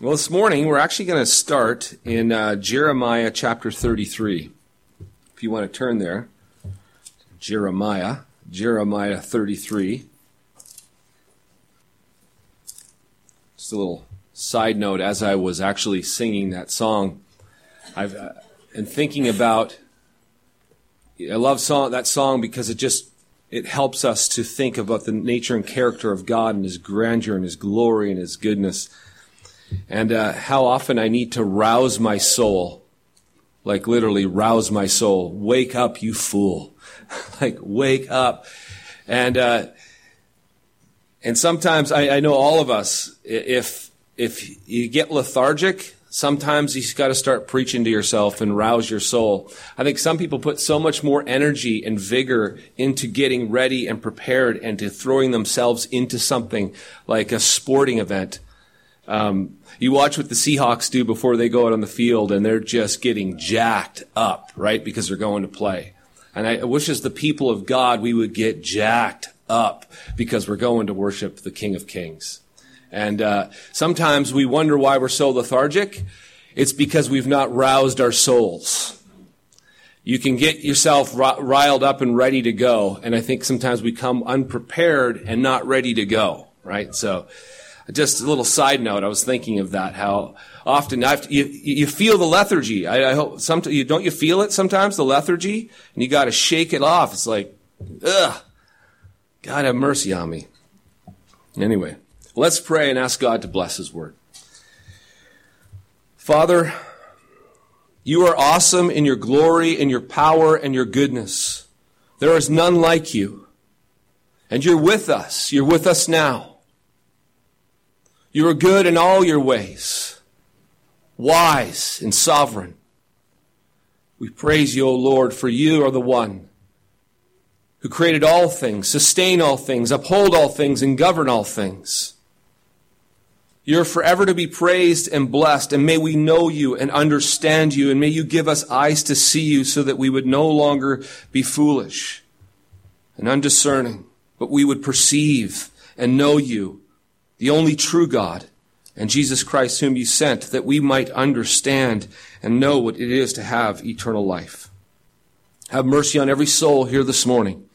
Well, this morning we're actually going to start in uh, Jeremiah chapter 33. If you want to turn there, Jeremiah, Jeremiah 33. Just a little side note as I was actually singing that song, I've uh, and thinking about I love song, that song because it just it helps us to think about the nature and character of God and his grandeur and his glory and his goodness and uh, how often I need to rouse my soul, like literally rouse my soul. Wake up, you fool! like wake up, and uh, and sometimes I, I know all of us, if if you get lethargic, sometimes you've got to start preaching to yourself and rouse your soul. I think some people put so much more energy and vigor into getting ready and prepared and to throwing themselves into something like a sporting event um, you watch what the Seahawks do before they go out on the field, and they're just getting jacked up, right? Because they're going to play. And I wish as the people of God, we would get jacked up because we're going to worship the King of Kings. And uh, sometimes we wonder why we're so lethargic. It's because we've not roused our souls. You can get yourself riled up and ready to go, and I think sometimes we come unprepared and not ready to go, right? So just a little side note, I was thinking of that, how often to, you, you feel the lethargy. I, I hope, some, you, don't you feel it sometimes, the lethargy? And you gotta shake it off. It's like, ugh, God have mercy on me. Anyway, let's pray and ask God to bless His word. Father, you are awesome in your glory, in your power, and your goodness. There is none like you. And you're with us. You're with us now. You are good in all your ways, wise and sovereign. We praise you, O Lord, for you are the one who created all things, sustain all things, uphold all things, and govern all things. You're forever to be praised and blessed, and may we know you and understand you, and may you give us eyes to see you so that we would no longer be foolish and undiscerning, but we would perceive and know you the only true God, and Jesus Christ, whom you sent, that we might understand and know what it is to have eternal life. Have mercy on every soul here this morning.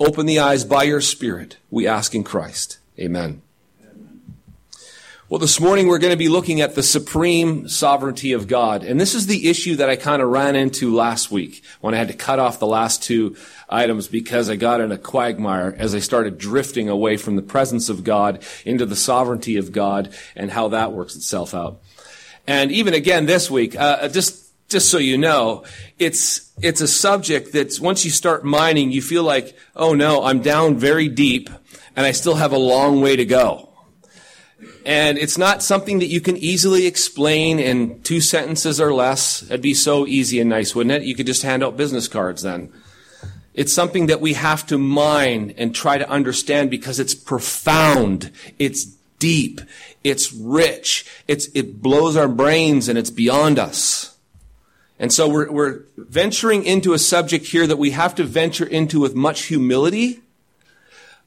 Open the eyes by your Spirit, we ask in Christ. Amen. Well, this morning we're going to be looking at the supreme sovereignty of God. And this is the issue that I kind of ran into last week when I had to cut off the last two items because I got in a quagmire as I started drifting away from the presence of God into the sovereignty of God and how that works itself out. And even again this week, uh, just just so you know, it's it's a subject that once you start mining, you feel like, oh no, I'm down very deep, and I still have a long way to go. And it's not something that you can easily explain in two sentences or less. It'd be so easy and nice, wouldn't it? You could just hand out business cards then. It's something that we have to mine and try to understand because it's profound. It's deep. It's rich. It's, it blows our brains and it's beyond us. And so we're, we're venturing into a subject here that we have to venture into with much humility,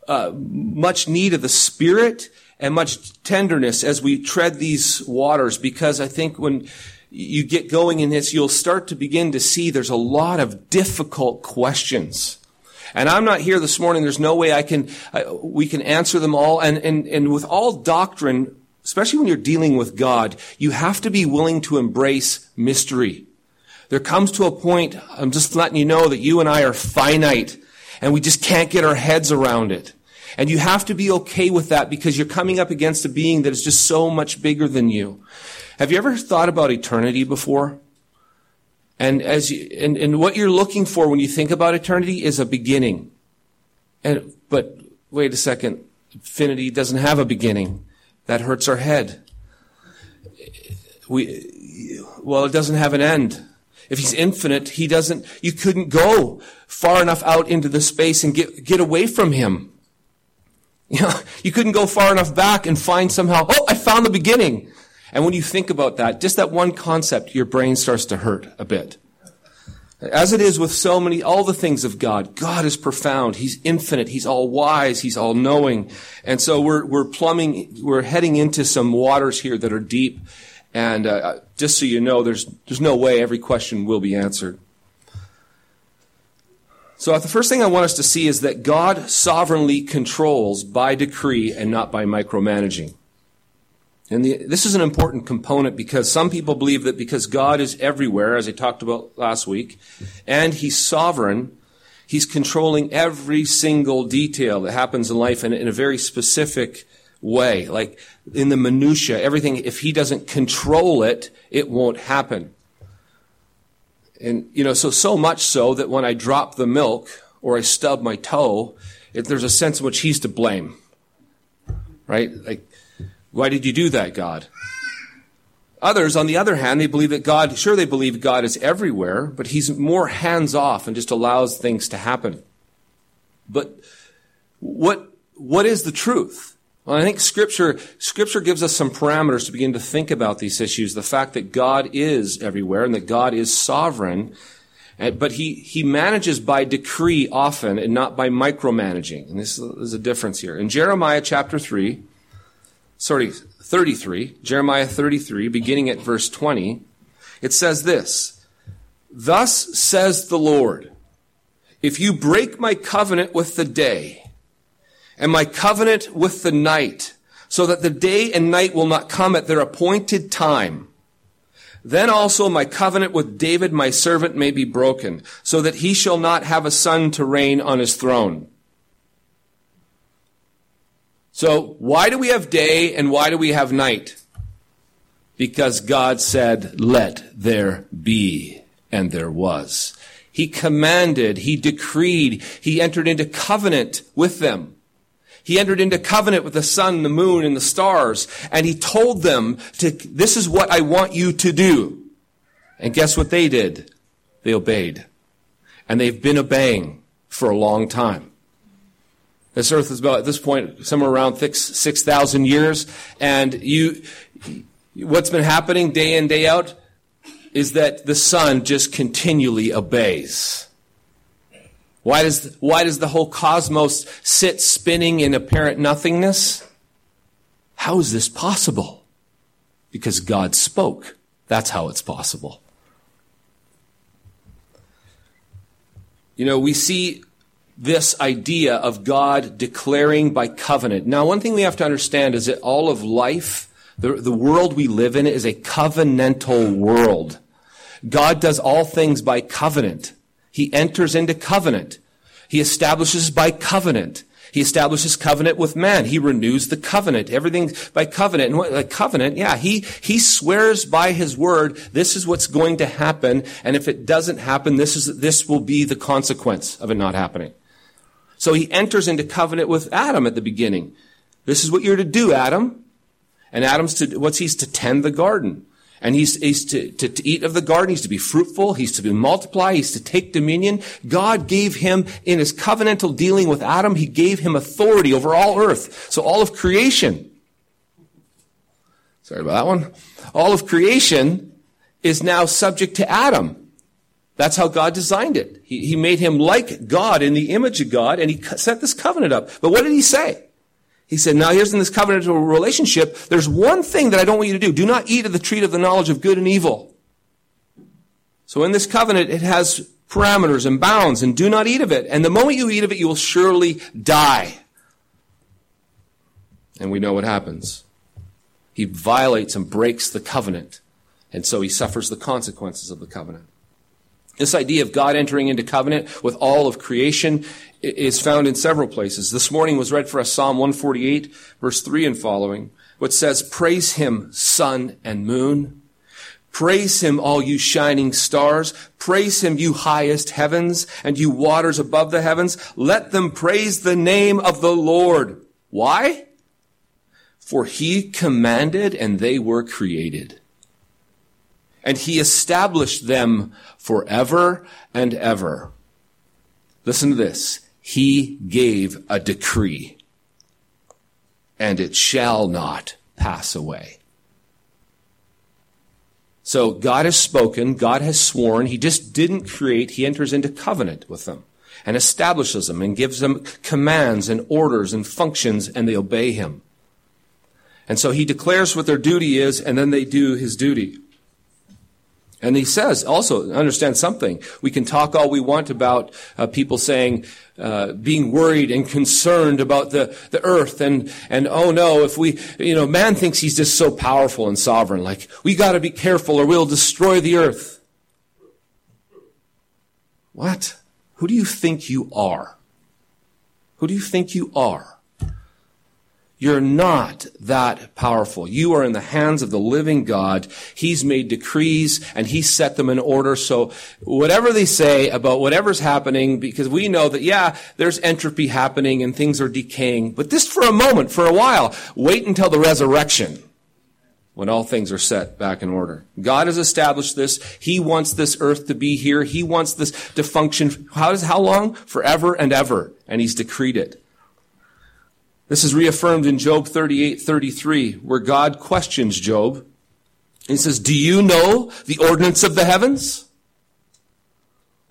uh, much need of the Spirit, and much tenderness as we tread these waters because I think when you get going in this, you'll start to begin to see there's a lot of difficult questions. And I'm not here this morning. There's no way I can, we can answer them all. And, and, and with all doctrine, especially when you're dealing with God, you have to be willing to embrace mystery. There comes to a point, I'm just letting you know that you and I are finite and we just can't get our heads around it. And you have to be okay with that because you're coming up against a being that is just so much bigger than you. Have you ever thought about eternity before? And as you, and, and what you're looking for when you think about eternity is a beginning. And, but wait a second. Infinity doesn't have a beginning. That hurts our head. We, well, it doesn't have an end. If he's infinite, he doesn't, you couldn't go far enough out into the space and get, get away from him. You know, you couldn't go far enough back and find somehow, oh, I found the beginning. And when you think about that, just that one concept, your brain starts to hurt a bit. As it is with so many, all the things of God, God is profound. He's infinite. He's all wise. He's all knowing. And so we're, we're plumbing, we're heading into some waters here that are deep. And uh, just so you know, there's, there's no way every question will be answered. So the first thing I want us to see is that God sovereignly controls by decree and not by micromanaging. And the, this is an important component because some people believe that because God is everywhere, as I talked about last week, and He's sovereign, He's controlling every single detail that happens in life in, in a very specific way. Like in the minutia, everything, if He doesn't control it, it won't happen. And, you know, so, so much so that when I drop the milk or I stub my toe, it, there's a sense in which He's to blame. Right? Like, why did you do that, God? Others, on the other hand, they believe that God, sure, they believe God is everywhere, but He's more hands off and just allows things to happen. But what, what is the truth? Well, I think scripture, scripture gives us some parameters to begin to think about these issues. The fact that God is everywhere and that God is sovereign, eh, but he, he manages by decree often and not by micromanaging. And this is a difference here. In Jeremiah chapter 3, sorry, 33, Jeremiah 33, beginning at verse 20, it says this, Thus says the Lord, if you break my covenant with the day, and my covenant with the night, so that the day and night will not come at their appointed time, then also my covenant with David my servant may be broken, so that he shall not have a son to reign on his throne. So why do we have day and why do we have night? Because God said, let there be, and there was. He commanded, he decreed, he entered into covenant with them. He entered into covenant with the sun, the moon, and the stars, and he told them to, this is what I want you to do. And guess what they did? They obeyed. And they've been obeying for a long time. This earth is about, at this point, somewhere around 6,000 years. And you, what's been happening day in, day out is that the sun just continually obeys. Why does, why does the whole cosmos sit spinning in apparent nothingness? How is this possible? Because God spoke. That's how it's possible. You know, we see this idea of God declaring by covenant. Now, one thing we have to understand is that all of life, the, the world we live in is a covenantal world. God does all things by covenant. He enters into covenant. He establishes by covenant. He establishes covenant with man. He renews the covenant. Everything by covenant. And what, a covenant, yeah, he, he swears by his word, this is what's going to happen. And if it doesn't happen, this is, this will be the consequence of it not happening. So he enters into covenant with Adam at the beginning. This is what you're to do, Adam. And Adam's to, what's he's to tend the garden. And he's, he's to, to, to, eat of the garden. He's to be fruitful. He's to be multiply. He's to take dominion. God gave him, in his covenantal dealing with Adam, he gave him authority over all earth. So all of creation. Sorry about that one. All of creation is now subject to Adam. That's how God designed it. He, he made him like God in the image of God, and he set this covenant up. But what did he say? He said, now here's in this covenantal relationship, there's one thing that I don't want you to do. Do not eat of the tree of the knowledge of good and evil. So in this covenant, it has parameters and bounds, and do not eat of it. And the moment you eat of it, you will surely die. And we know what happens. He violates and breaks the covenant. And so he suffers the consequences of the covenant. This idea of God entering into covenant with all of creation is found in several places. This morning was read for us Psalm 148, verse 3 and following, which says, Praise him, sun and moon. Praise him, all you shining stars. Praise him, you highest heavens and you waters above the heavens. Let them praise the name of the Lord. Why? For he commanded and they were created and he established them forever and ever. Listen to this. He gave a decree, and it shall not pass away. So God has spoken, God has sworn, He just didn't create, He enters into covenant with them and establishes them and gives them commands and orders and functions and they obey Him. And so He declares what their duty is and then they do His duty. And he says also, understand something. We can talk all we want about uh, people saying, uh, being worried and concerned about the, the earth and, and oh no, if we, you know, man thinks he's just so powerful and sovereign. Like, we gotta be careful or we'll destroy the earth. What? Who do you think you are? Who do you think you are? You're not that powerful. You are in the hands of the living God. He's made decrees and He set them in order. So whatever they say about whatever's happening, because we know that, yeah, there's entropy happening and things are decaying, but just for a moment, for a while, wait until the resurrection when all things are set back in order. God has established this. He wants this earth to be here. He wants this to function. How, does, how long? Forever and ever. And He's decreed it. This is reaffirmed in Job 38, 33, where God questions Job. He says, Do you know the ordinance of the heavens?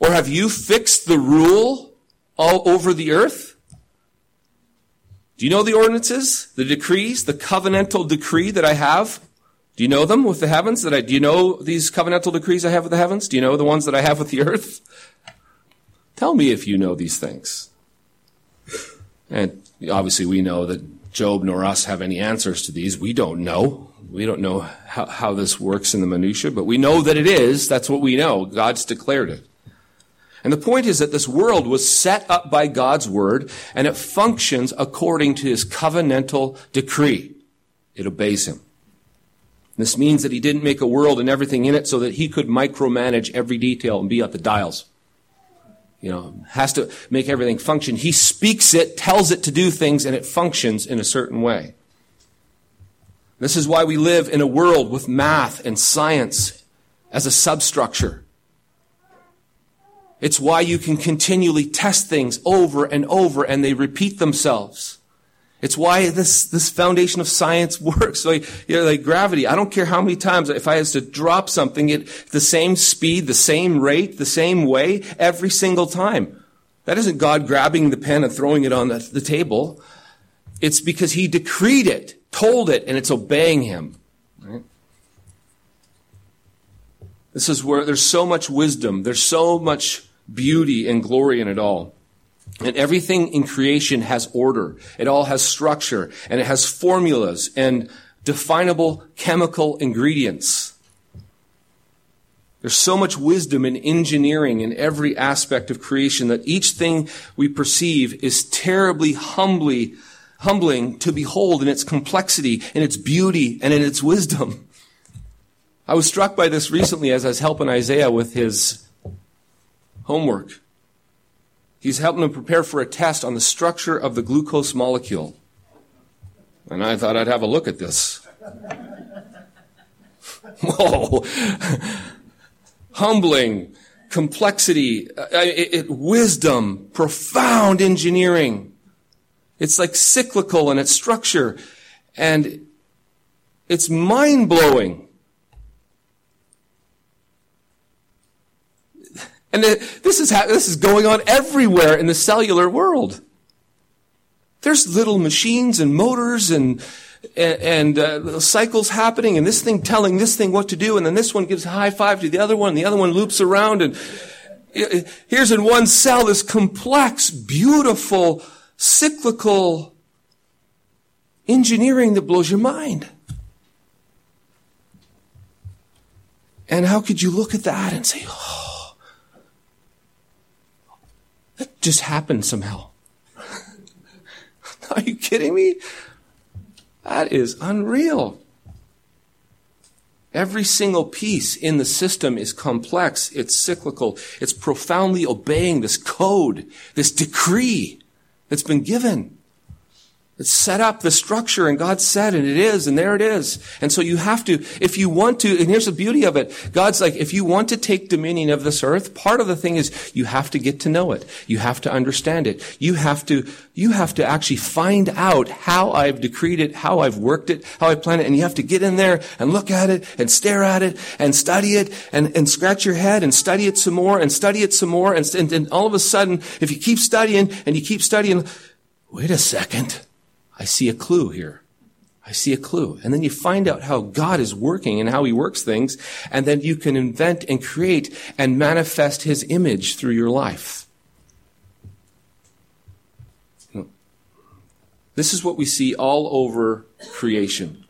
Or have you fixed the rule all over the earth? Do you know the ordinances, the decrees, the covenantal decree that I have? Do you know them with the heavens? That I, do you know these covenantal decrees I have with the heavens? Do you know the ones that I have with the earth? Tell me if you know these things. And obviously we know that Job nor us have any answers to these. We don't know. We don't know how, how this works in the minutia, but we know that it is. That's what we know. God's declared it. And the point is that this world was set up by God's word and it functions according to his covenantal decree. It obeys him. This means that he didn't make a world and everything in it so that he could micromanage every detail and be at the dials you know, has to make everything function. He speaks it, tells it to do things, and it functions in a certain way. This is why we live in a world with math and science as a substructure. It's why you can continually test things over and over and they repeat themselves. It's why this, this foundation of science works. Like, you know, like gravity. I don't care how many times, if I was to drop something at the same speed, the same rate, the same way, every single time. That isn't God grabbing the pen and throwing it on the, the table. It's because He decreed it, told it, and it's obeying Him. Right? This is where there's so much wisdom. There's so much beauty and glory in it all. And everything in creation has order. It all has structure and it has formulas and definable chemical ingredients. There's so much wisdom and engineering in every aspect of creation that each thing we perceive is terribly humbly, humbling to behold in its complexity, in its beauty, and in its wisdom. I was struck by this recently as I was helping Isaiah with his homework. He's helping him prepare for a test on the structure of the glucose molecule. And I thought I'd have a look at this. Whoa. Humbling, complexity, uh, it, it, wisdom, profound engineering. It's like cyclical in its structure. And it's mind blowing. And this is, this is going on everywhere in the cellular world. There's little machines and motors and, and, uh, cycles happening and this thing telling this thing what to do and then this one gives a high five to the other one and the other one loops around and here's in one cell this complex, beautiful, cyclical engineering that blows your mind. And how could you look at that and say, oh, that just happened somehow. Are you kidding me? That is unreal. Every single piece in the system is complex, it's cyclical, it's profoundly obeying this code, this decree that's been given. It's set up the structure and God said and it is and there it is. And so you have to, if you want to, and here's the beauty of it. God's like, if you want to take dominion of this earth, part of the thing is you have to get to know it. You have to understand it. You have to, you have to actually find out how I've decreed it, how I've worked it, how I plan it. And you have to get in there and look at it and stare at it and study it and, and scratch your head and study it some more and study it some more. And, and, and all of a sudden, if you keep studying and you keep studying, wait a second. I see a clue here. I see a clue. And then you find out how God is working and how he works things. And then you can invent and create and manifest his image through your life. This is what we see all over creation.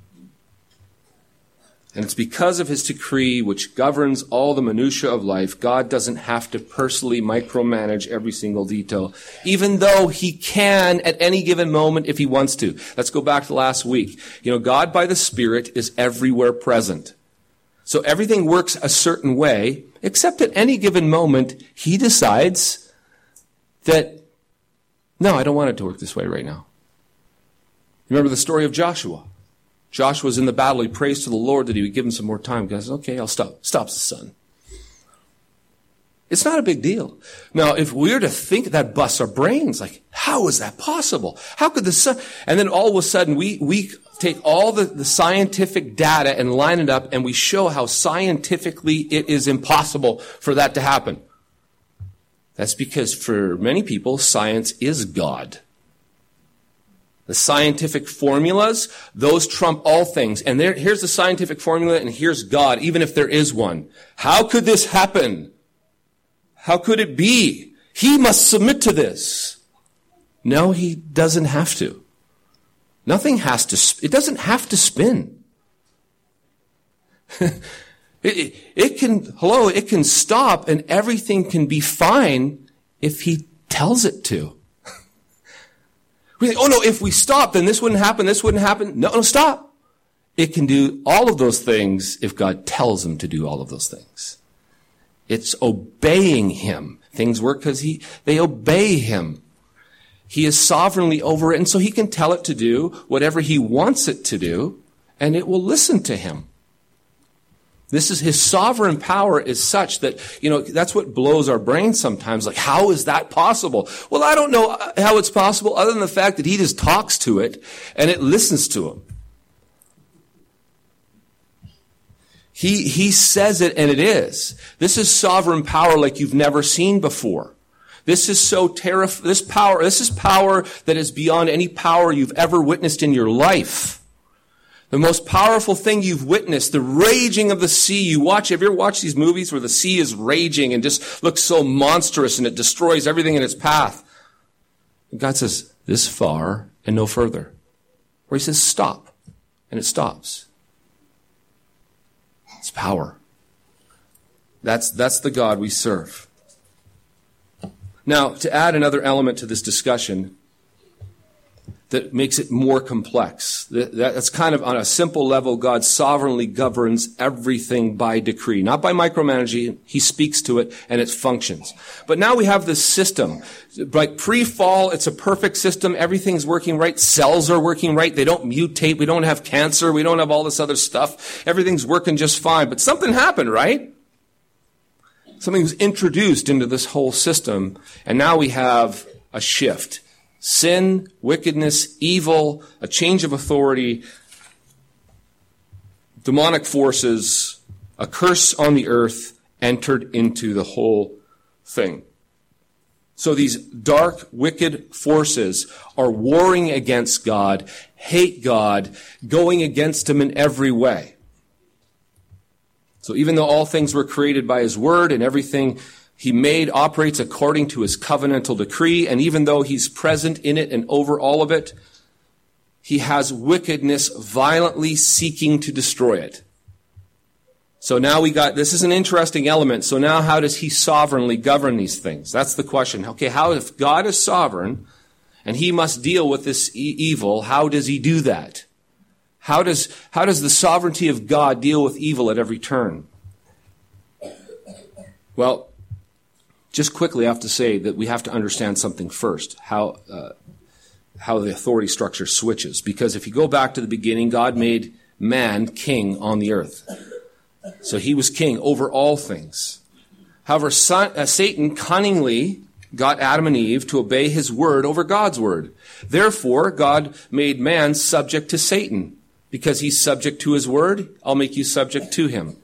And it's because of his decree, which governs all the minutiae of life, God doesn't have to personally micromanage every single detail, even though he can at any given moment if he wants to. Let's go back to last week. You know, God by the Spirit is everywhere present. So everything works a certain way, except at any given moment, he decides that, no, I don't want it to work this way right now. Remember the story of Joshua. Joshua's in the battle. He prays to the Lord that he would give him some more time. God says, okay, I'll stop. Stops the sun. It's not a big deal. Now, if we're to think that busts our brains, like, how is that possible? How could the sun? And then all of a sudden, we, we take all the, the scientific data and line it up and we show how scientifically it is impossible for that to happen. That's because for many people, science is God. The scientific formulas, those trump all things. And there, here's the scientific formula and here's God, even if there is one. How could this happen? How could it be? He must submit to this. No, he doesn't have to. Nothing has to, it doesn't have to spin. it, it, it can, hello, it can stop and everything can be fine if he tells it to. We think, oh no, if we stop, then this wouldn't happen, this wouldn't happen. No, no, stop. It can do all of those things if God tells him to do all of those things. It's obeying him. Things work because he, they obey him. He is sovereignly over it, and so he can tell it to do whatever he wants it to do, and it will listen to him. This is his sovereign power is such that, you know, that's what blows our brains sometimes. Like, how is that possible? Well, I don't know uh, how it's possible other than the fact that he just talks to it and it listens to him. He, he says it and it is. This is sovereign power like you've never seen before. This is so terrifying. This power, this is power that is beyond any power you've ever witnessed in your life. The most powerful thing you've witnessed, the raging of the sea. You watch, have you ever watched these movies where the sea is raging and just looks so monstrous and it destroys everything in its path? God says, this far and no further. Where he says, stop. And it stops. It's power. That's, that's the God we serve. Now, to add another element to this discussion, that makes it more complex. That's kind of on a simple level, God sovereignly governs everything by decree, not by micromanaging. He speaks to it and it functions. But now we have this system. Like pre-fall, it's a perfect system. Everything's working right. Cells are working right. They don't mutate. We don't have cancer. We don't have all this other stuff. Everything's working just fine. But something happened, right? Something was introduced into this whole system. And now we have a shift sin, wickedness, evil, a change of authority, demonic forces, a curse on the earth entered into the whole thing. So these dark, wicked forces are warring against God, hate God, going against Him in every way. So even though all things were created by His Word and everything he made operates according to his covenantal decree, and even though he's present in it and over all of it, he has wickedness violently seeking to destroy it. So now we got, this is an interesting element. So now how does he sovereignly govern these things? That's the question. Okay, how, if God is sovereign and he must deal with this e- evil, how does he do that? How does, how does the sovereignty of God deal with evil at every turn? Well, just quickly, I have to say that we have to understand something first. How uh, how the authority structure switches. Because if you go back to the beginning, God made man king on the earth. So he was king over all things. However, son, uh, Satan cunningly got Adam and Eve to obey his word over God's word. Therefore, God made man subject to Satan. Because he's subject to his word, I'll make you subject to him.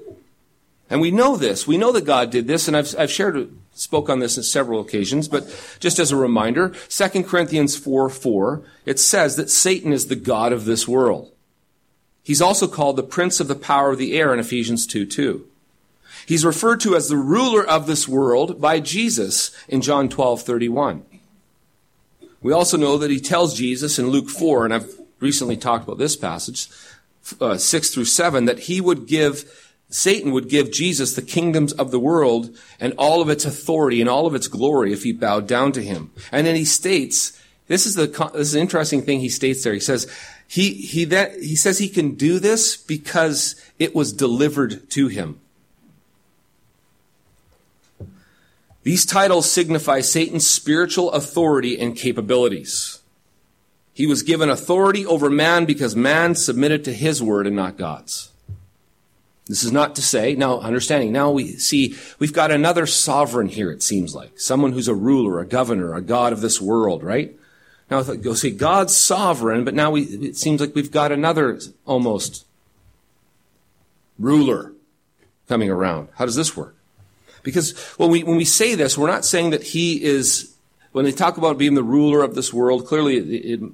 And we know this. We know that God did this, and I've, I've shared, spoke on this on several occasions, but just as a reminder, 2 Corinthians 4 4, it says that Satan is the God of this world. He's also called the prince of the power of the air in Ephesians 2 2. He's referred to as the ruler of this world by Jesus in John 12 31. We also know that he tells Jesus in Luke 4, and I've recently talked about this passage, uh, 6 through 7, that he would give Satan would give Jesus the kingdoms of the world and all of its authority and all of its glory if he bowed down to him. And then he states, this is the, this is an interesting thing he states there. He says, he, he, that, he says he can do this because it was delivered to him. These titles signify Satan's spiritual authority and capabilities. He was given authority over man because man submitted to his word and not God's. This is not to say, now understanding, now we see we've got another sovereign here, it seems like. Someone who's a ruler, a governor, a God of this world, right? Now go see God's sovereign, but now we, it seems like we've got another almost ruler coming around. How does this work? Because when we, when we say this, we're not saying that he is, when they talk about being the ruler of this world, clearly it, it,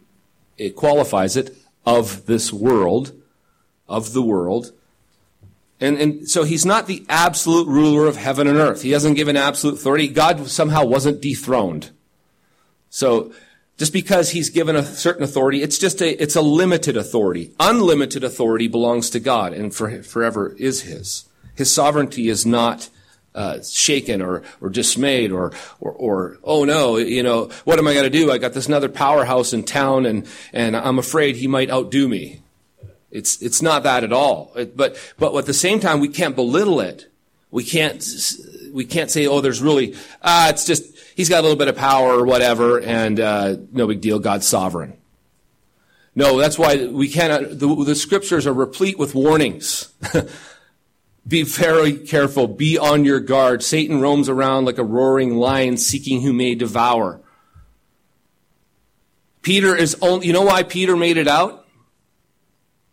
it qualifies it of this world, of the world. And, and so he's not the absolute ruler of heaven and earth. He hasn't given absolute authority. God somehow wasn't dethroned. So just because he's given a certain authority, it's just a, it's a limited authority. Unlimited authority belongs to God and for, forever is his. His sovereignty is not uh, shaken or, or dismayed or, or, or, oh no, you know, what am I going to do? I got this another powerhouse in town and, and I'm afraid he might outdo me. It's, it's not that at all. It, but, but at the same time, we can't belittle it. We can't, we can't say, oh, there's really, ah, it's just, he's got a little bit of power or whatever, and, uh, no big deal, God's sovereign. No, that's why we cannot, the, the scriptures are replete with warnings. be very careful. Be on your guard. Satan roams around like a roaring lion seeking who may devour. Peter is only, you know why Peter made it out?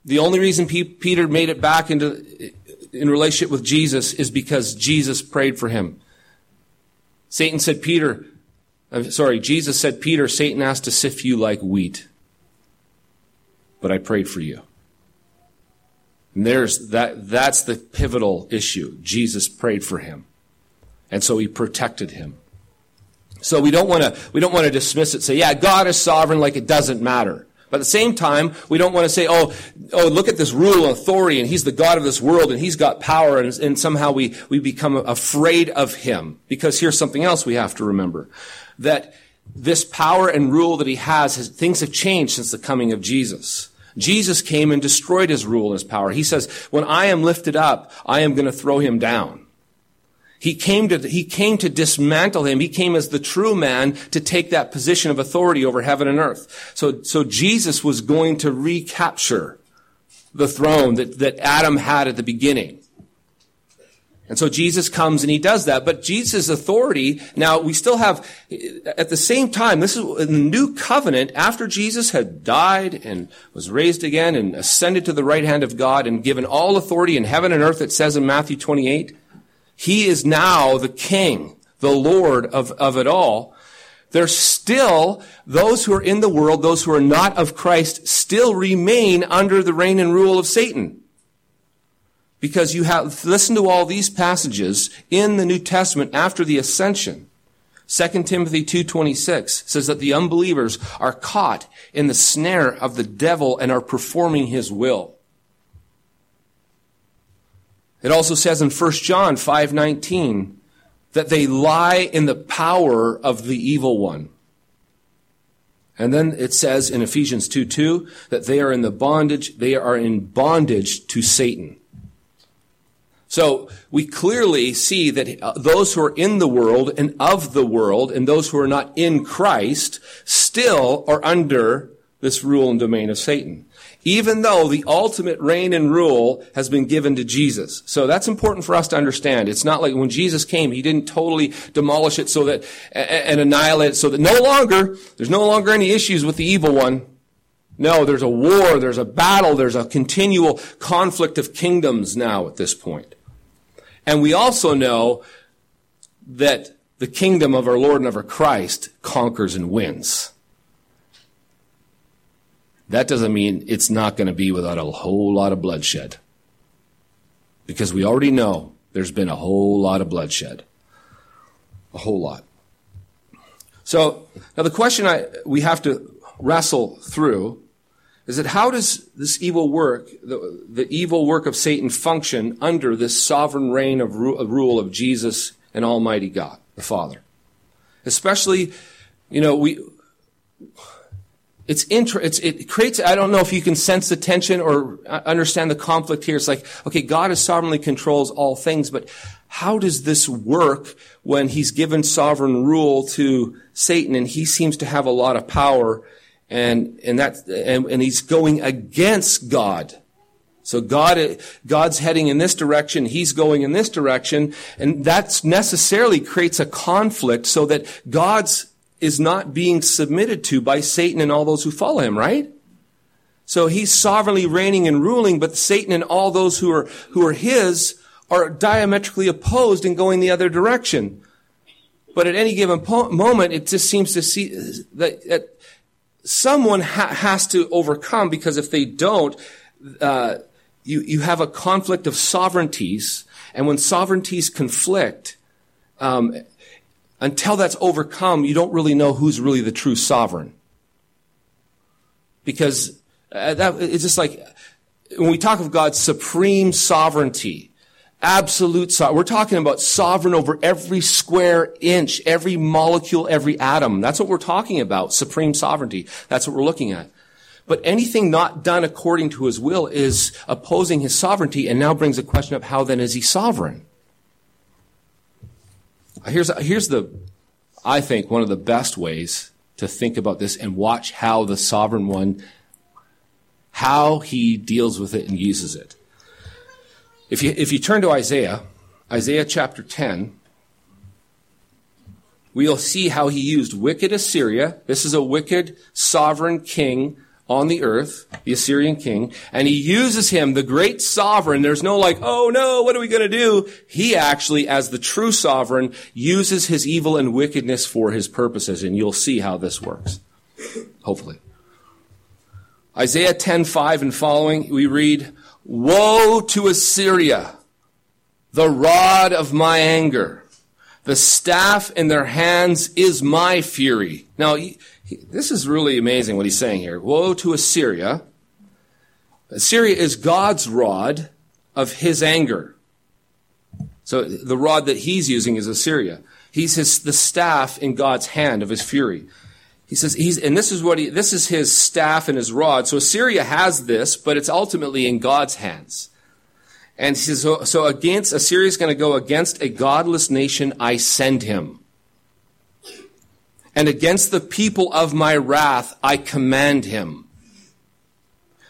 The only reason Peter made it back into in relationship with Jesus is because Jesus prayed for him. Satan said, Peter, I'm sorry, Jesus said, Peter, Satan asked to sift you like wheat, but I prayed for you. And there's that, that's the pivotal issue. Jesus prayed for him. And so he protected him. So we don't want to, we don't want to dismiss it, say, yeah, God is sovereign like it doesn't matter. But at the same time, we don't want to say, oh, oh, look at this rule and authority, and he's the God of this world, and he's got power, and, and somehow we, we become afraid of him. Because here's something else we have to remember. That this power and rule that he has, has things have changed since the coming of Jesus. Jesus came and destroyed his rule and his power. He says, when I am lifted up, I am going to throw him down. He came to, he came to dismantle him. He came as the true man to take that position of authority over heaven and earth. So, so Jesus was going to recapture the throne that, that Adam had at the beginning. And so Jesus comes and he does that. But Jesus' authority, now we still have, at the same time, this is in the new covenant, after Jesus had died and was raised again and ascended to the right hand of God and given all authority in heaven and earth, it says in Matthew 28, he is now the king, the Lord of, of it all. There's still those who are in the world, those who are not of Christ, still remain under the reign and rule of Satan. Because you have, listen to all these passages in the New Testament after the ascension. 2 Timothy 2.26 says that the unbelievers are caught in the snare of the devil and are performing his will. It also says in 1 John 5:19 that they lie in the power of the evil one. And then it says in Ephesians 2 2 that they are in the bondage, they are in bondage to Satan. So we clearly see that uh, those who are in the world and of the world and those who are not in Christ still are under this rule and domain of Satan. Even though the ultimate reign and rule has been given to Jesus. So that's important for us to understand. It's not like when Jesus came, he didn't totally demolish it so that, and annihilate it so that no longer, there's no longer any issues with the evil one. No, there's a war, there's a battle, there's a continual conflict of kingdoms now at this point. And we also know that the kingdom of our Lord and of our Christ conquers and wins. That doesn't mean it's not going to be without a whole lot of bloodshed. Because we already know there's been a whole lot of bloodshed. A whole lot. So, now the question I, we have to wrestle through is that how does this evil work, the, the evil work of Satan function under this sovereign reign of, ru- rule of Jesus and Almighty God, the Father? Especially, you know, we, it's, inter- it's it creates i don't know if you can sense the tension or understand the conflict here it's like okay god is sovereignly controls all things but how does this work when he's given sovereign rule to satan and he seems to have a lot of power and and that and, and he's going against God. So God, God's heading in this direction, He's going in this direction, and that necessarily creates a conflict so that God's is not being submitted to by Satan and all those who follow him, right? So he's sovereignly reigning and ruling, but Satan and all those who are, who are his are diametrically opposed and going the other direction. But at any given po- moment, it just seems to see that, that someone ha- has to overcome because if they don't, uh, you, you have a conflict of sovereignties. And when sovereignties conflict, um, until that's overcome, you don't really know who's really the true sovereign. Because uh, that, it's just like when we talk of God's supreme sovereignty, Absolute so- We're talking about sovereign over every square inch, every molecule, every atom. That's what we're talking about. Supreme sovereignty. That's what we're looking at. But anything not done according to his will is opposing his sovereignty and now brings a question of how then is he sovereign? Here's, here's the, I think, one of the best ways to think about this and watch how the sovereign one, how he deals with it and uses it. If you, if you turn to Isaiah, Isaiah chapter 10, we'll see how he used wicked Assyria. This is a wicked sovereign king on the earth, the Assyrian king, and he uses him, the great sovereign. There's no like, oh no, what are we going to do? He actually, as the true sovereign, uses his evil and wickedness for his purposes, and you'll see how this works. Hopefully. Isaiah 10:5 and following, we read, Woe to Assyria, the rod of my anger. The staff in their hands is my fury. Now, this is really amazing what he's saying here. Woe to Assyria. Assyria is God's rod of his anger. So the rod that he's using is Assyria. He's his, the staff in God's hand of his fury. He says he's, and this is what he, this is his staff and his rod. So Assyria has this, but it's ultimately in God's hands. And he says, so, so against, Assyria is going to go against a godless nation, I send him. And against the people of my wrath, I command him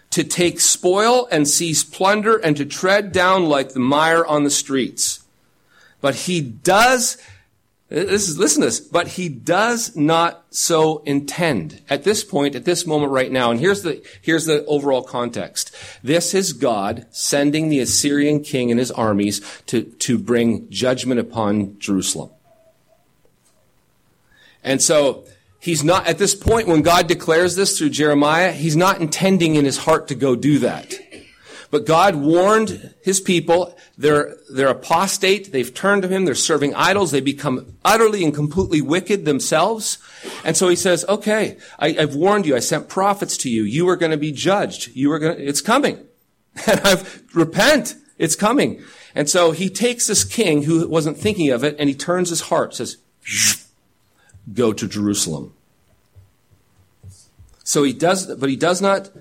to take spoil and seize plunder and to tread down like the mire on the streets. But he does this is, listen to this, but he does not so intend at this point, at this moment right now. And here's the, here's the overall context. This is God sending the Assyrian king and his armies to, to bring judgment upon Jerusalem. And so, he's not, at this point when God declares this through Jeremiah, he's not intending in his heart to go do that. But God warned his people, they're, they're apostate, they've turned to him, they're serving idols, they become utterly and completely wicked themselves. And so he says, okay, I, have warned you, I sent prophets to you, you are going to be judged, you are going to, it's coming. And I've, repent, it's coming. And so he takes this king who wasn't thinking of it and he turns his heart, says, go to Jerusalem. So he does, but he does not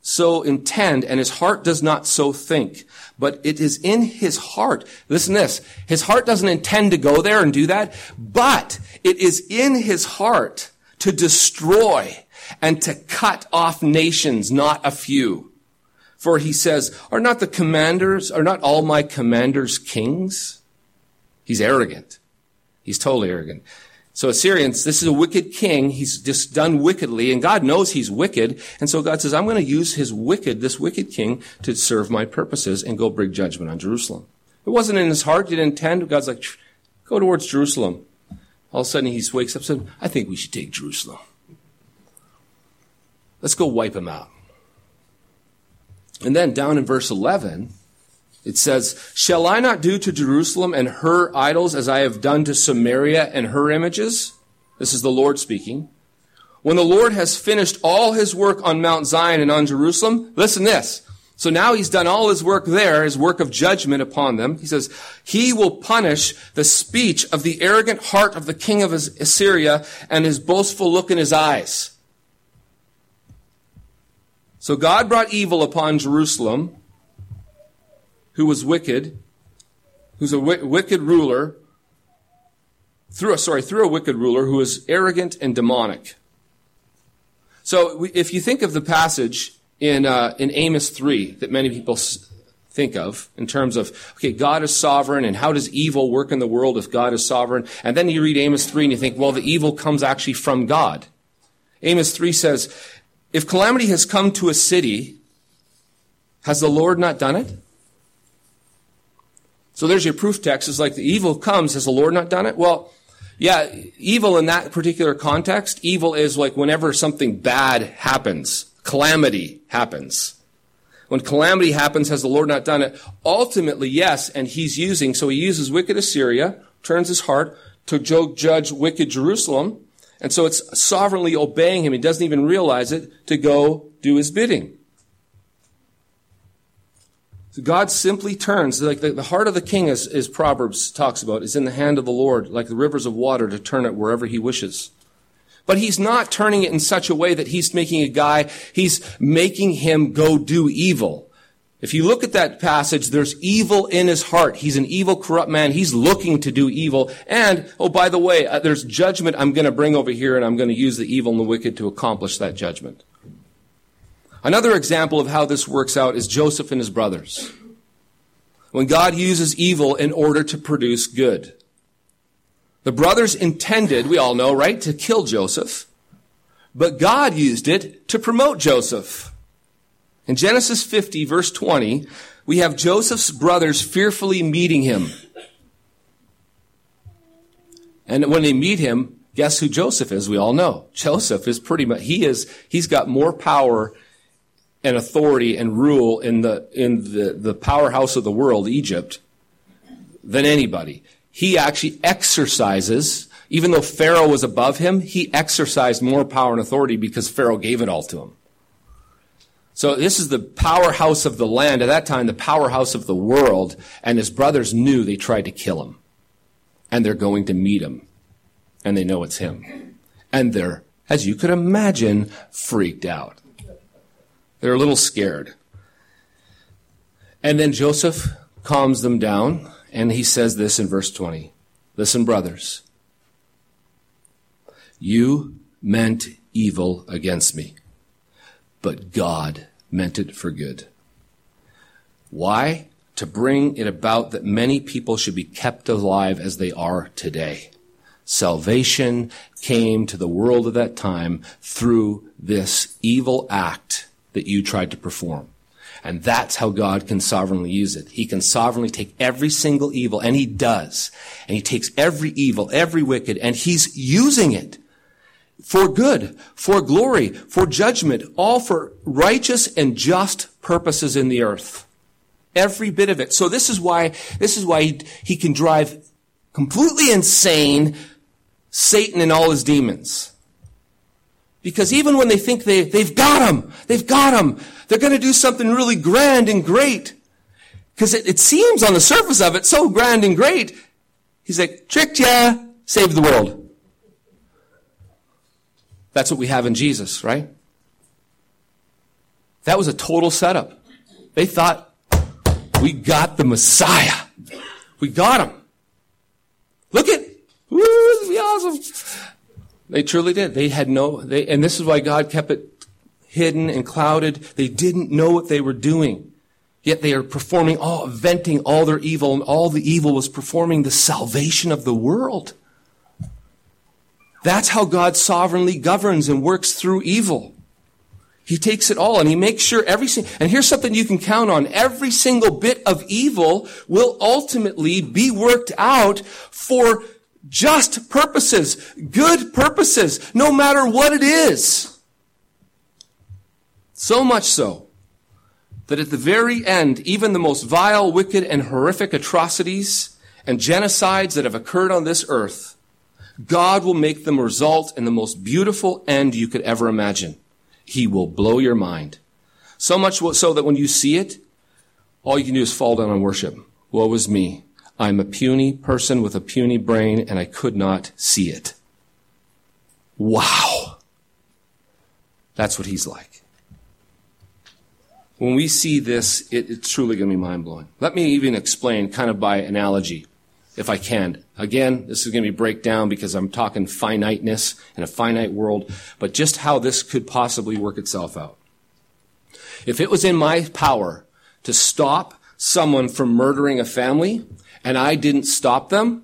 so intend, and his heart does not so think. But it is in his heart. Listen this. His heart doesn't intend to go there and do that, but it is in his heart to destroy and to cut off nations, not a few. For he says, are not the commanders, are not all my commanders kings? He's arrogant. He's totally arrogant. So Assyrians, this is a wicked king. He's just done wickedly, and God knows he's wicked. And so God says, I'm going to use his wicked, this wicked king, to serve my purposes and go bring judgment on Jerusalem. It wasn't in his heart. He didn't intend. God's like, go towards Jerusalem. All of a sudden he wakes up and says, I think we should take Jerusalem. Let's go wipe him out. And then down in verse 11, it says, Shall I not do to Jerusalem and her idols as I have done to Samaria and her images? This is the Lord speaking. When the Lord has finished all his work on Mount Zion and on Jerusalem, listen this. So now he's done all his work there, his work of judgment upon them. He says, He will punish the speech of the arrogant heart of the king of Assyria and his boastful look in his eyes. So God brought evil upon Jerusalem who was wicked, who's a w- wicked ruler, through a, sorry, through a wicked ruler who is arrogant and demonic. So if you think of the passage in, uh, in Amos 3 that many people think of in terms of, okay, God is sovereign and how does evil work in the world if God is sovereign? And then you read Amos 3 and you think, well, the evil comes actually from God. Amos 3 says, if calamity has come to a city, has the Lord not done it? So there's your proof text. It's like the evil comes. Has the Lord not done it? Well, yeah, evil in that particular context, evil is like whenever something bad happens, calamity happens. When calamity happens, has the Lord not done it? Ultimately, yes, and he's using, so he uses wicked Assyria, turns his heart to judge wicked Jerusalem, and so it's sovereignly obeying him. He doesn't even realize it to go do his bidding. God simply turns, like the, the heart of the king, as, as Proverbs talks about, is in the hand of the Lord, like the rivers of water to turn it wherever he wishes. But he's not turning it in such a way that he's making a guy, he's making him go do evil. If you look at that passage, there's evil in his heart. He's an evil, corrupt man. He's looking to do evil. And, oh, by the way, uh, there's judgment I'm going to bring over here, and I'm going to use the evil and the wicked to accomplish that judgment. Another example of how this works out is Joseph and his brothers. When God uses evil in order to produce good. The brothers intended, we all know, right, to kill Joseph, but God used it to promote Joseph. In Genesis 50, verse 20, we have Joseph's brothers fearfully meeting him. And when they meet him, guess who Joseph is? We all know. Joseph is pretty much, he is, he's got more power and authority and rule in the in the, the powerhouse of the world, Egypt, than anybody. He actually exercises, even though Pharaoh was above him, he exercised more power and authority because Pharaoh gave it all to him. So this is the powerhouse of the land at that time, the powerhouse of the world, and his brothers knew they tried to kill him. And they're going to meet him. And they know it's him. And they're, as you could imagine, freaked out. They're a little scared. And then Joseph calms them down, and he says this in verse 20 Listen, brothers, you meant evil against me, but God meant it for good. Why? To bring it about that many people should be kept alive as they are today. Salvation came to the world of that time through this evil act that you tried to perform. And that's how God can sovereignly use it. He can sovereignly take every single evil, and He does. And He takes every evil, every wicked, and He's using it for good, for glory, for judgment, all for righteous and just purposes in the earth. Every bit of it. So this is why, this is why he, he can drive completely insane Satan and all his demons. Because even when they think they, they've got him, they've got him, they're going to do something really grand and great. Because it, it seems on the surface of it so grand and great. He's like, tricked ya, saved the world. That's what we have in Jesus, right? That was a total setup. They thought, we got the Messiah. We got him. Look at, woo, be awesome. They truly did. They had no, they, and this is why God kept it hidden and clouded. They didn't know what they were doing. Yet they are performing all, venting all their evil, and all the evil was performing the salvation of the world. That's how God sovereignly governs and works through evil. He takes it all and he makes sure every single, and here's something you can count on. Every single bit of evil will ultimately be worked out for just purposes, good purposes, no matter what it is. So much so that at the very end, even the most vile, wicked, and horrific atrocities and genocides that have occurred on this earth, God will make them result in the most beautiful end you could ever imagine. He will blow your mind. So much so that when you see it, all you can do is fall down and worship. Woe is me. I'm a puny person with a puny brain and I could not see it. Wow. That's what he's like. When we see this, it, it's truly going to be mind blowing. Let me even explain kind of by analogy, if I can. Again, this is going to be breakdown because I'm talking finiteness in a finite world, but just how this could possibly work itself out. If it was in my power to stop someone from murdering a family, and I didn't stop them,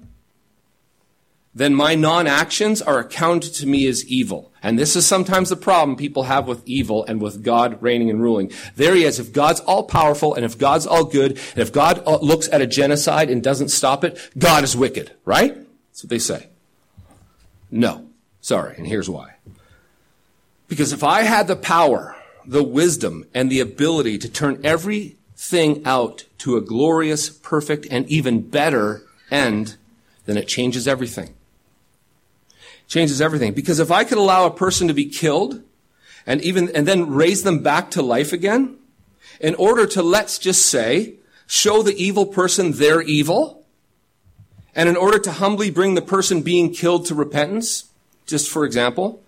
then my non-actions are accounted to me as evil. And this is sometimes the problem people have with evil and with God reigning and ruling. There he is. If God's all powerful and if God's all good and if God uh, looks at a genocide and doesn't stop it, God is wicked, right? That's what they say. No. Sorry. And here's why. Because if I had the power, the wisdom, and the ability to turn every thing out to a glorious, perfect, and even better end, then it changes everything. Changes everything. Because if I could allow a person to be killed and even, and then raise them back to life again, in order to, let's just say, show the evil person their evil, and in order to humbly bring the person being killed to repentance, just for example,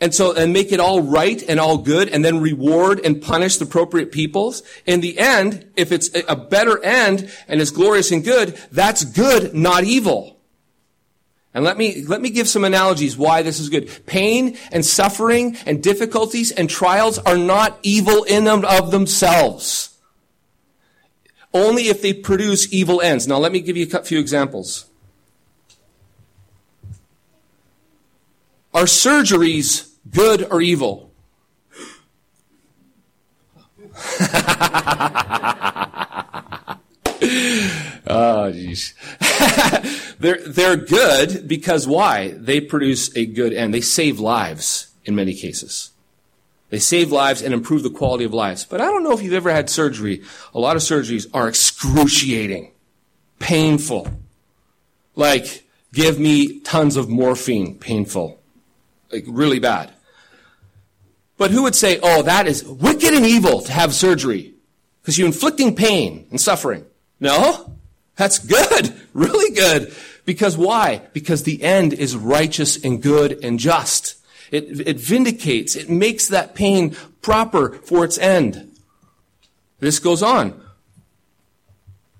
and so, and make it all right and all good and then reward and punish the appropriate peoples. In the end, if it's a better end and is glorious and good, that's good, not evil. And let me, let me give some analogies why this is good. Pain and suffering and difficulties and trials are not evil in them of themselves. Only if they produce evil ends. Now let me give you a few examples. Are surgeries good or evil? oh, jeez. they're, they're good because why? They produce a good end. They save lives in many cases. They save lives and improve the quality of lives. But I don't know if you've ever had surgery. A lot of surgeries are excruciating, painful. Like, give me tons of morphine, painful like really bad. But who would say, oh, that is wicked and evil to have surgery because you're inflicting pain and suffering? No, that's good, really good. Because why? Because the end is righteous and good and just. It, it vindicates, it makes that pain proper for its end. This goes on.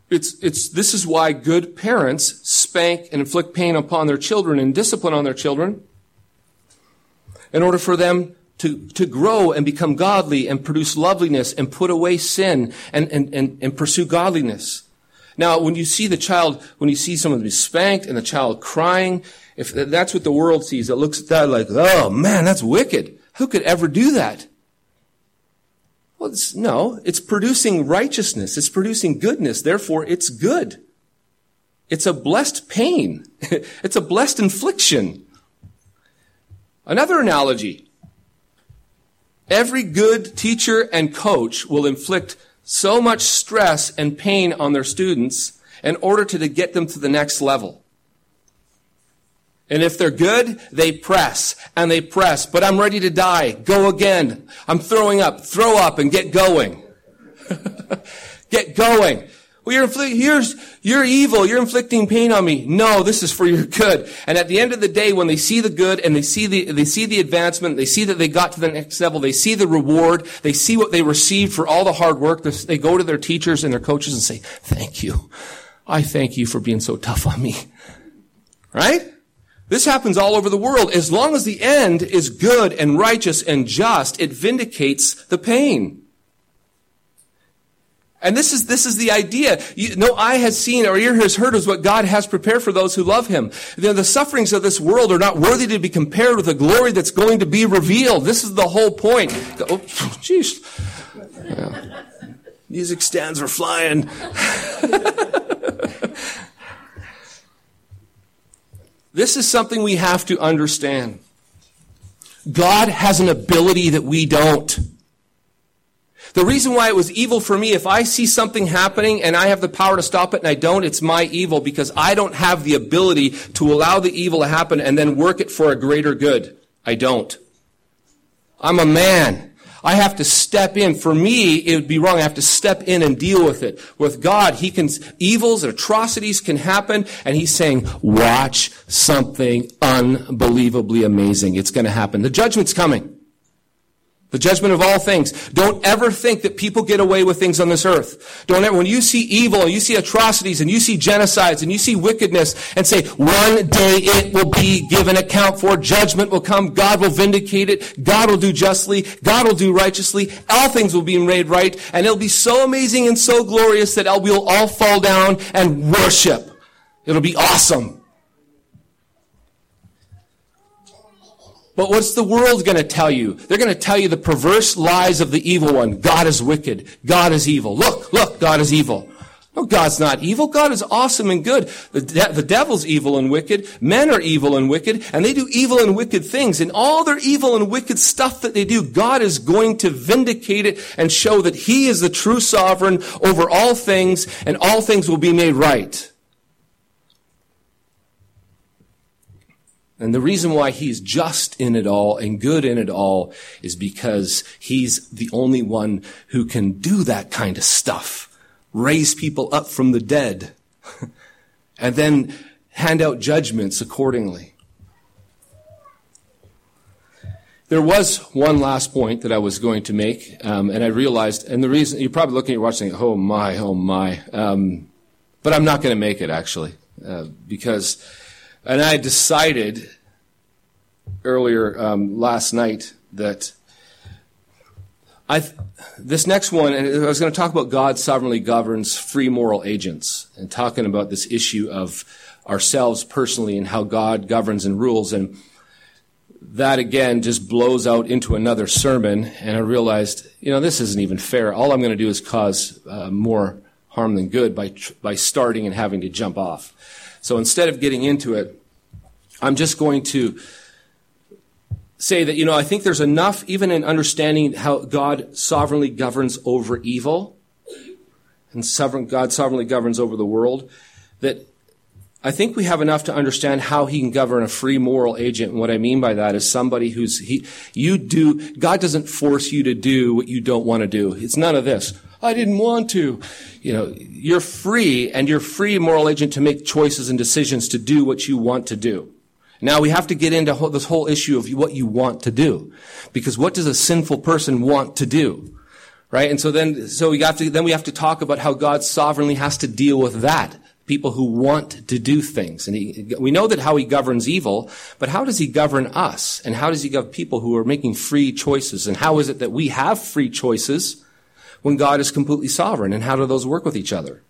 It's, it's, this is why good parents spank and inflict pain upon their children and discipline on their children in order for them to, to grow and become godly and produce loveliness and put away sin and, and, and, and pursue godliness. Now, when you see the child, when you see someone be spanked and the child crying, if that's what the world sees, it looks at that like, oh man, that's wicked. Who could ever do that? Well, it's, no, it's producing righteousness. It's producing goodness. Therefore, it's good. It's a blessed pain. it's a blessed infliction. Another analogy. Every good teacher and coach will inflict so much stress and pain on their students in order to get them to the next level. And if they're good, they press and they press. But I'm ready to die. Go again. I'm throwing up. Throw up and get going. get going. Well, you're you're, you're evil. You're inflicting pain on me. No, this is for your good. And at the end of the day, when they see the good and they see the, they see the advancement, they see that they got to the next level, they see the reward, they see what they received for all the hard work, they go to their teachers and their coaches and say, thank you. I thank you for being so tough on me. Right? This happens all over the world. As long as the end is good and righteous and just, it vindicates the pain. And this is, this is the idea. You, no eye has seen or ear has heard is what God has prepared for those who love Him. The, the sufferings of this world are not worthy to be compared with the glory that's going to be revealed. This is the whole point. Oh, jeez. Yeah. Music stands are flying. this is something we have to understand. God has an ability that we don't. The reason why it was evil for me, if I see something happening and I have the power to stop it and I don't, it's my evil because I don't have the ability to allow the evil to happen and then work it for a greater good. I don't. I'm a man. I have to step in. For me, it would be wrong. I have to step in and deal with it. With God, He can, evils, and atrocities can happen, and He's saying, watch something unbelievably amazing. It's going to happen. The judgment's coming. The judgment of all things. Don't ever think that people get away with things on this earth. Don't ever, when you see evil and you see atrocities and you see genocides and you see wickedness and say, one day it will be given account for, judgment will come, God will vindicate it, God will do justly, God will do righteously, all things will be made right, and it'll be so amazing and so glorious that we'll all fall down and worship. It'll be awesome. But what's the world going to tell you? They're going to tell you the perverse lies of the evil one. God is wicked. God is evil. Look, look, God is evil. No, God's not evil. God is awesome and good. The, de- the devil's evil and wicked. Men are evil and wicked, and they do evil and wicked things. And all their evil and wicked stuff that they do, God is going to vindicate it and show that He is the true sovereign over all things, and all things will be made right. And the reason why he's just in it all and good in it all is because he's the only one who can do that kind of stuff. Raise people up from the dead. and then hand out judgments accordingly. There was one last point that I was going to make, um, and I realized, and the reason, you're probably looking at watching, oh my, oh my, um, but I'm not going to make it actually, uh, because and I decided earlier um, last night that I this next one, and I was going to talk about God sovereignly governs free moral agents, and talking about this issue of ourselves personally and how God governs and rules, and that again just blows out into another sermon. And I realized, you know, this isn't even fair. All I'm going to do is cause uh, more harm than good by by starting and having to jump off. So instead of getting into it, I'm just going to say that, you know, I think there's enough, even in understanding how God sovereignly governs over evil, and sovereign, God sovereignly governs over the world, that I think we have enough to understand how he can govern a free moral agent. And what I mean by that is somebody who's, he, you do, God doesn't force you to do what you don't want to do. It's none of this. I didn't want to. You know, you're free and you're free moral agent to make choices and decisions to do what you want to do. Now we have to get into this whole issue of what you want to do. Because what does a sinful person want to do? Right? And so then, so we have to, then we have to talk about how God sovereignly has to deal with that. People who want to do things. And he, we know that how he governs evil, but how does he govern us? And how does he govern people who are making free choices? And how is it that we have free choices when God is completely sovereign? And how do those work with each other?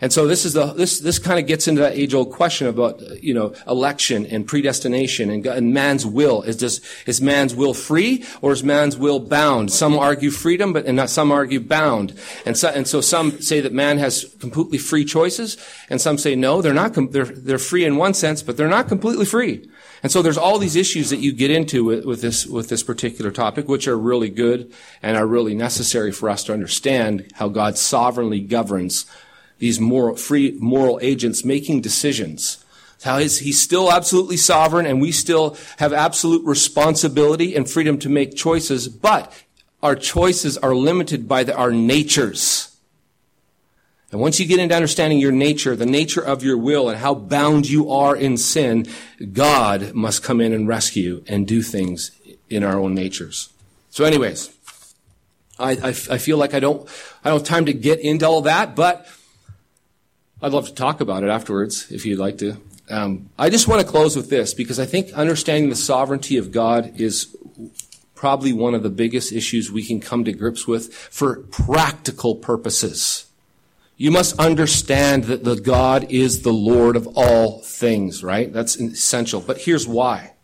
And so this is the this this kind of gets into that age old question about you know election and predestination and, and man's will is just is man's will free or is man's will bound? Some argue freedom, but and some argue bound. And so and so some say that man has completely free choices, and some say no, they're not. they're they're free in one sense, but they're not completely free. And so there's all these issues that you get into with, with, this with this particular topic, which are really good and are really necessary for us to understand how God sovereignly governs these moral, free moral agents making decisions. How is he's still absolutely sovereign and we still have absolute responsibility and freedom to make choices, but our choices are limited by the, our natures. And once you get into understanding your nature, the nature of your will, and how bound you are in sin, God must come in and rescue and do things in our own natures. So anyways, I, I, I feel like I don't, I don't have time to get into all that, but I'd love to talk about it afterwards if you'd like to. Um, I just want to close with this because I think understanding the sovereignty of God is probably one of the biggest issues we can come to grips with for practical purposes. You must understand that the God is the Lord of all things, right? That's essential. But here's why.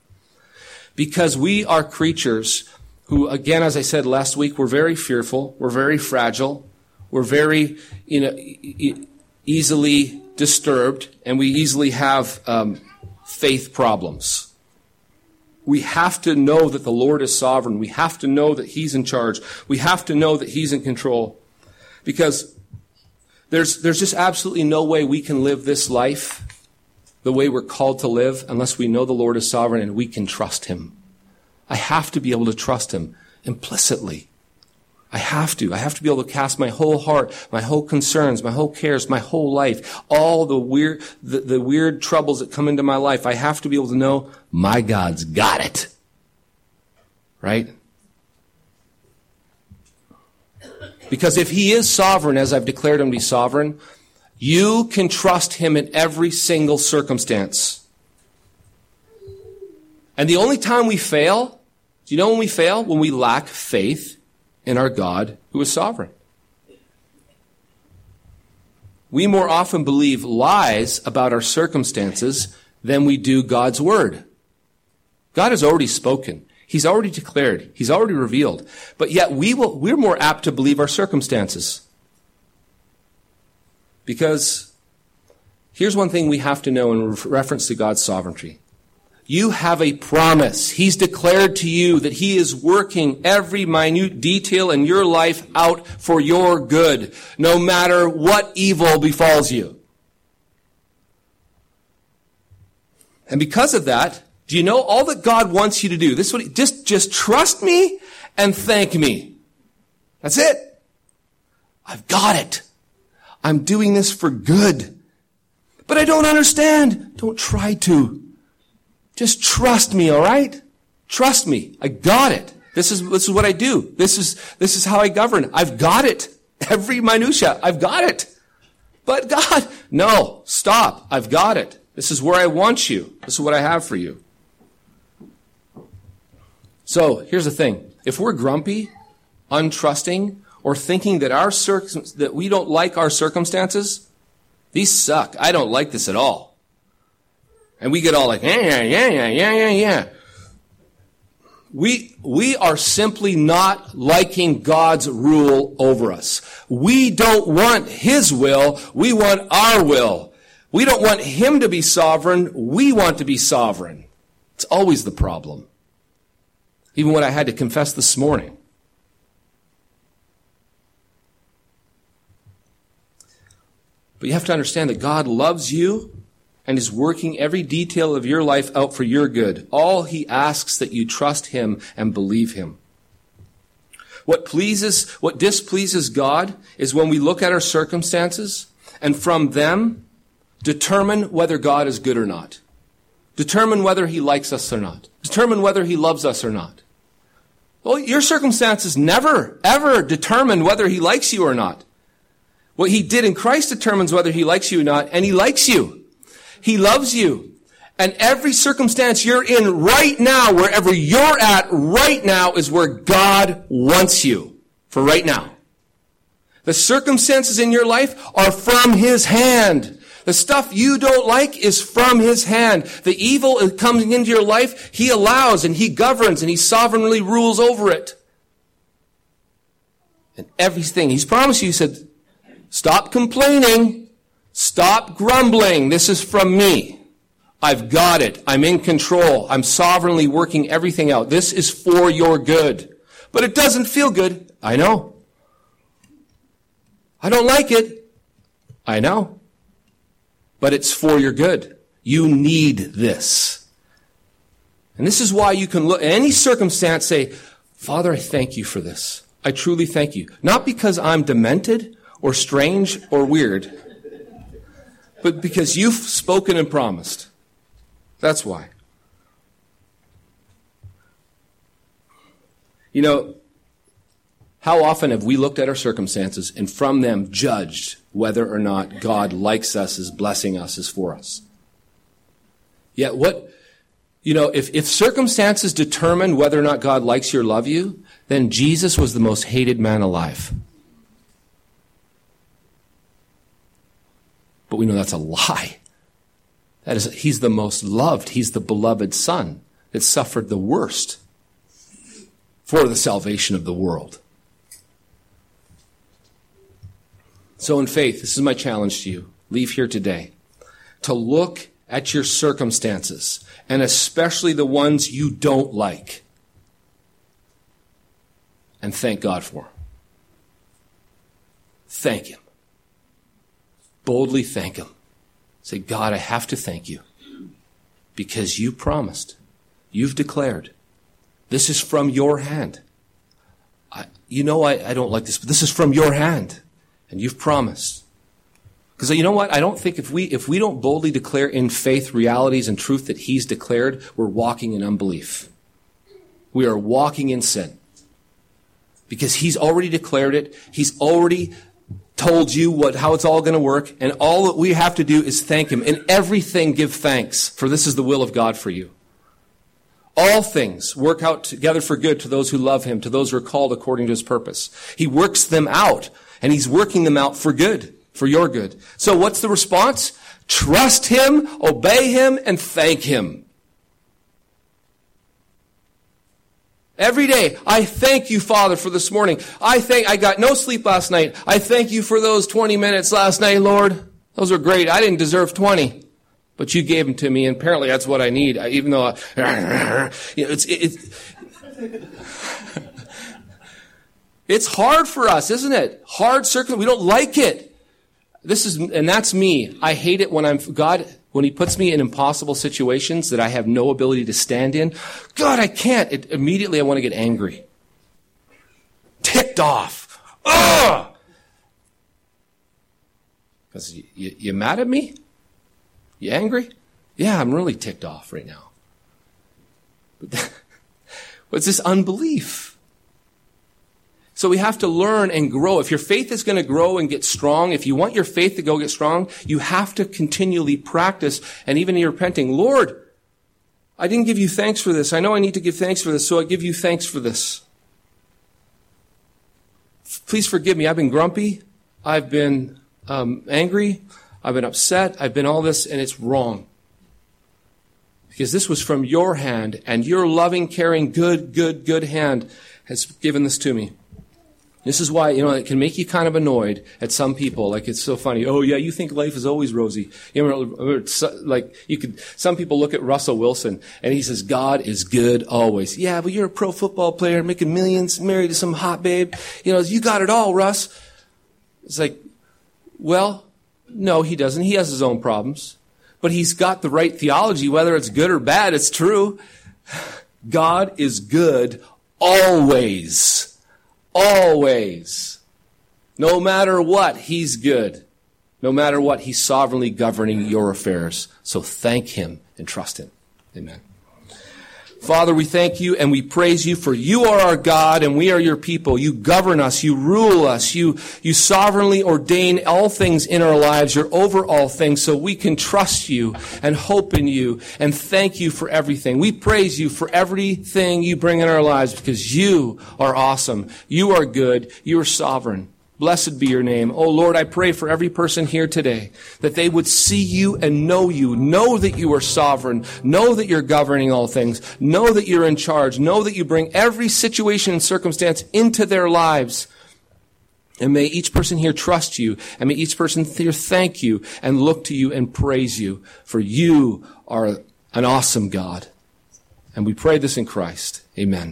Because we are creatures who, again, as I said last week, we're very fearful, we're very fragile, we're very, you know, easily disturbed, and we easily have um, faith problems. We have to know that the Lord is sovereign. We have to know that He's in charge. We have to know that He's in control. Because there's, there's just absolutely no way we can live this life the way we're called to live unless we know the Lord is sovereign and we can trust Him. I have to be able to trust Him implicitly. I have to. I have to be able to cast my whole heart, my whole concerns, my whole cares, my whole life, all the weird, the, the weird troubles that come into my life. I have to be able to know my God's got it. Right? Because if he is sovereign, as I've declared him to be sovereign, you can trust him in every single circumstance. And the only time we fail, do you know when we fail? When we lack faith in our God who is sovereign. We more often believe lies about our circumstances than we do God's word. God has already spoken. He's already declared. He's already revealed. But yet we will, we're more apt to believe our circumstances. Because here's one thing we have to know in reference to God's sovereignty. You have a promise. He's declared to you that He is working every minute detail in your life out for your good, no matter what evil befalls you. And because of that, do you know all that God wants you to do? This is what he, just, just trust me and thank me. That's it. I've got it. I'm doing this for good. But I don't understand. Don't try to. Just trust me, alright? Trust me. I got it. This is, this is what I do. This is, this is how I govern. I've got it. Every minutia. I've got it. But God, no, stop. I've got it. This is where I want you. This is what I have for you. So here's the thing. If we're grumpy, untrusting, or thinking that our circum- that we don't like our circumstances, these suck. I don't like this at all. And we get all like, yeah, yeah, yeah, yeah, yeah, yeah, yeah. We, we are simply not liking God's rule over us. We don't want His will. We want our will. We don't want Him to be sovereign. We want to be sovereign. It's always the problem. Even what I had to confess this morning. But you have to understand that God loves you and is working every detail of your life out for your good. All he asks that you trust him and believe him. What pleases, what displeases God is when we look at our circumstances and from them determine whether God is good or not. Determine whether he likes us or not. Determine whether he loves us or not. Well, your circumstances never, ever determine whether he likes you or not. What he did in Christ determines whether he likes you or not, and he likes you. He loves you. And every circumstance you're in right now, wherever you're at right now, is where God wants you for right now. The circumstances in your life are from his hand. The stuff you don't like is from his hand. The evil coming into your life, he allows and he governs and he sovereignly rules over it. And everything, he's promised you, he said, stop complaining. Stop grumbling. This is from me. I've got it. I'm in control. I'm sovereignly working everything out. This is for your good. But it doesn't feel good. I know. I don't like it. I know but it's for your good. You need this. And this is why you can look at any circumstance say, Father, I thank you for this. I truly thank you. Not because I'm demented or strange or weird, but because you've spoken and promised. That's why. You know, how often have we looked at our circumstances and from them judged whether or not God likes us, is blessing us, is for us? Yet what, you know, if, if circumstances determine whether or not God likes you or love you, then Jesus was the most hated man alive. But we know that's a lie. That is, he's the most loved. He's the beloved son that suffered the worst for the salvation of the world. So in faith, this is my challenge to you. Leave here today to look at your circumstances and especially the ones you don't like and thank God for. Thank Him. Boldly thank Him. Say, God, I have to thank you because you promised, you've declared, this is from your hand. I, you know, I, I don't like this, but this is from your hand and you've promised. Because you know what? I don't think if we, if we don't boldly declare in faith realities and truth that He's declared, we're walking in unbelief. We are walking in sin. Because He's already declared it. He's already told you what, how it's all going to work. And all that we have to do is thank Him. In everything, give thanks, for this is the will of God for you. All things work out together for good to those who love Him, to those who are called according to His purpose. He works them out, and He's working them out for good, for your good. So what's the response? Trust Him, obey Him, and thank Him. Every day, I thank you, Father, for this morning. I thank, I got no sleep last night. I thank you for those 20 minutes last night, Lord. Those were great. I didn't deserve 20, but you gave them to me, and apparently that's what I need, even though, I, you know, it's, it's, it's hard for us, isn't it? Hard circumstance. We don't like it. This is, and that's me. I hate it when I'm, God, when he puts me in impossible situations that I have no ability to stand in, God, I can't. It, immediately I want to get angry. Ticked off. Ugh! Because you, you, you mad at me? You angry? Yeah, I'm really ticked off right now. But what's this unbelief? So we have to learn and grow. If your faith is going to grow and get strong, if you want your faith to go get strong, you have to continually practice and even in repenting, Lord, I didn't give you thanks for this. I know I need to give thanks for this, so I give you thanks for this. Please forgive me. I've been grumpy. I've been um, angry. I've been upset. I've been all this, and it's wrong. Because this was from your hand, and your loving, caring, good, good, good hand has given this to me. This is why, you know, it can make you kind of annoyed at some people. Like, it's so funny. Oh, yeah, you think life is always rosy. You know, like, you could, some people look at Russell Wilson and he says, God is good always. Yeah, but you're a pro football player making millions, married to some hot babe. You know, you got it all, Russ. It's like, well, no, he doesn't. He has his own problems. But he's got the right theology, whether it's good or bad, it's true. God is good always. Always. No matter what, He's good. No matter what, He's sovereignly governing your affairs. So thank Him and trust Him. Amen. Father, we thank you and we praise you for you are our God and we are your people. You govern us. You rule us. You, you sovereignly ordain all things in our lives. You're over all things so we can trust you and hope in you and thank you for everything. We praise you for everything you bring in our lives because you are awesome. You are good. You are sovereign. Blessed be your name. Oh Lord, I pray for every person here today that they would see you and know you, know that you are sovereign, know that you're governing all things, know that you're in charge, know that you bring every situation and circumstance into their lives. And may each person here trust you, and may each person here thank you and look to you and praise you, for you are an awesome God. And we pray this in Christ. Amen.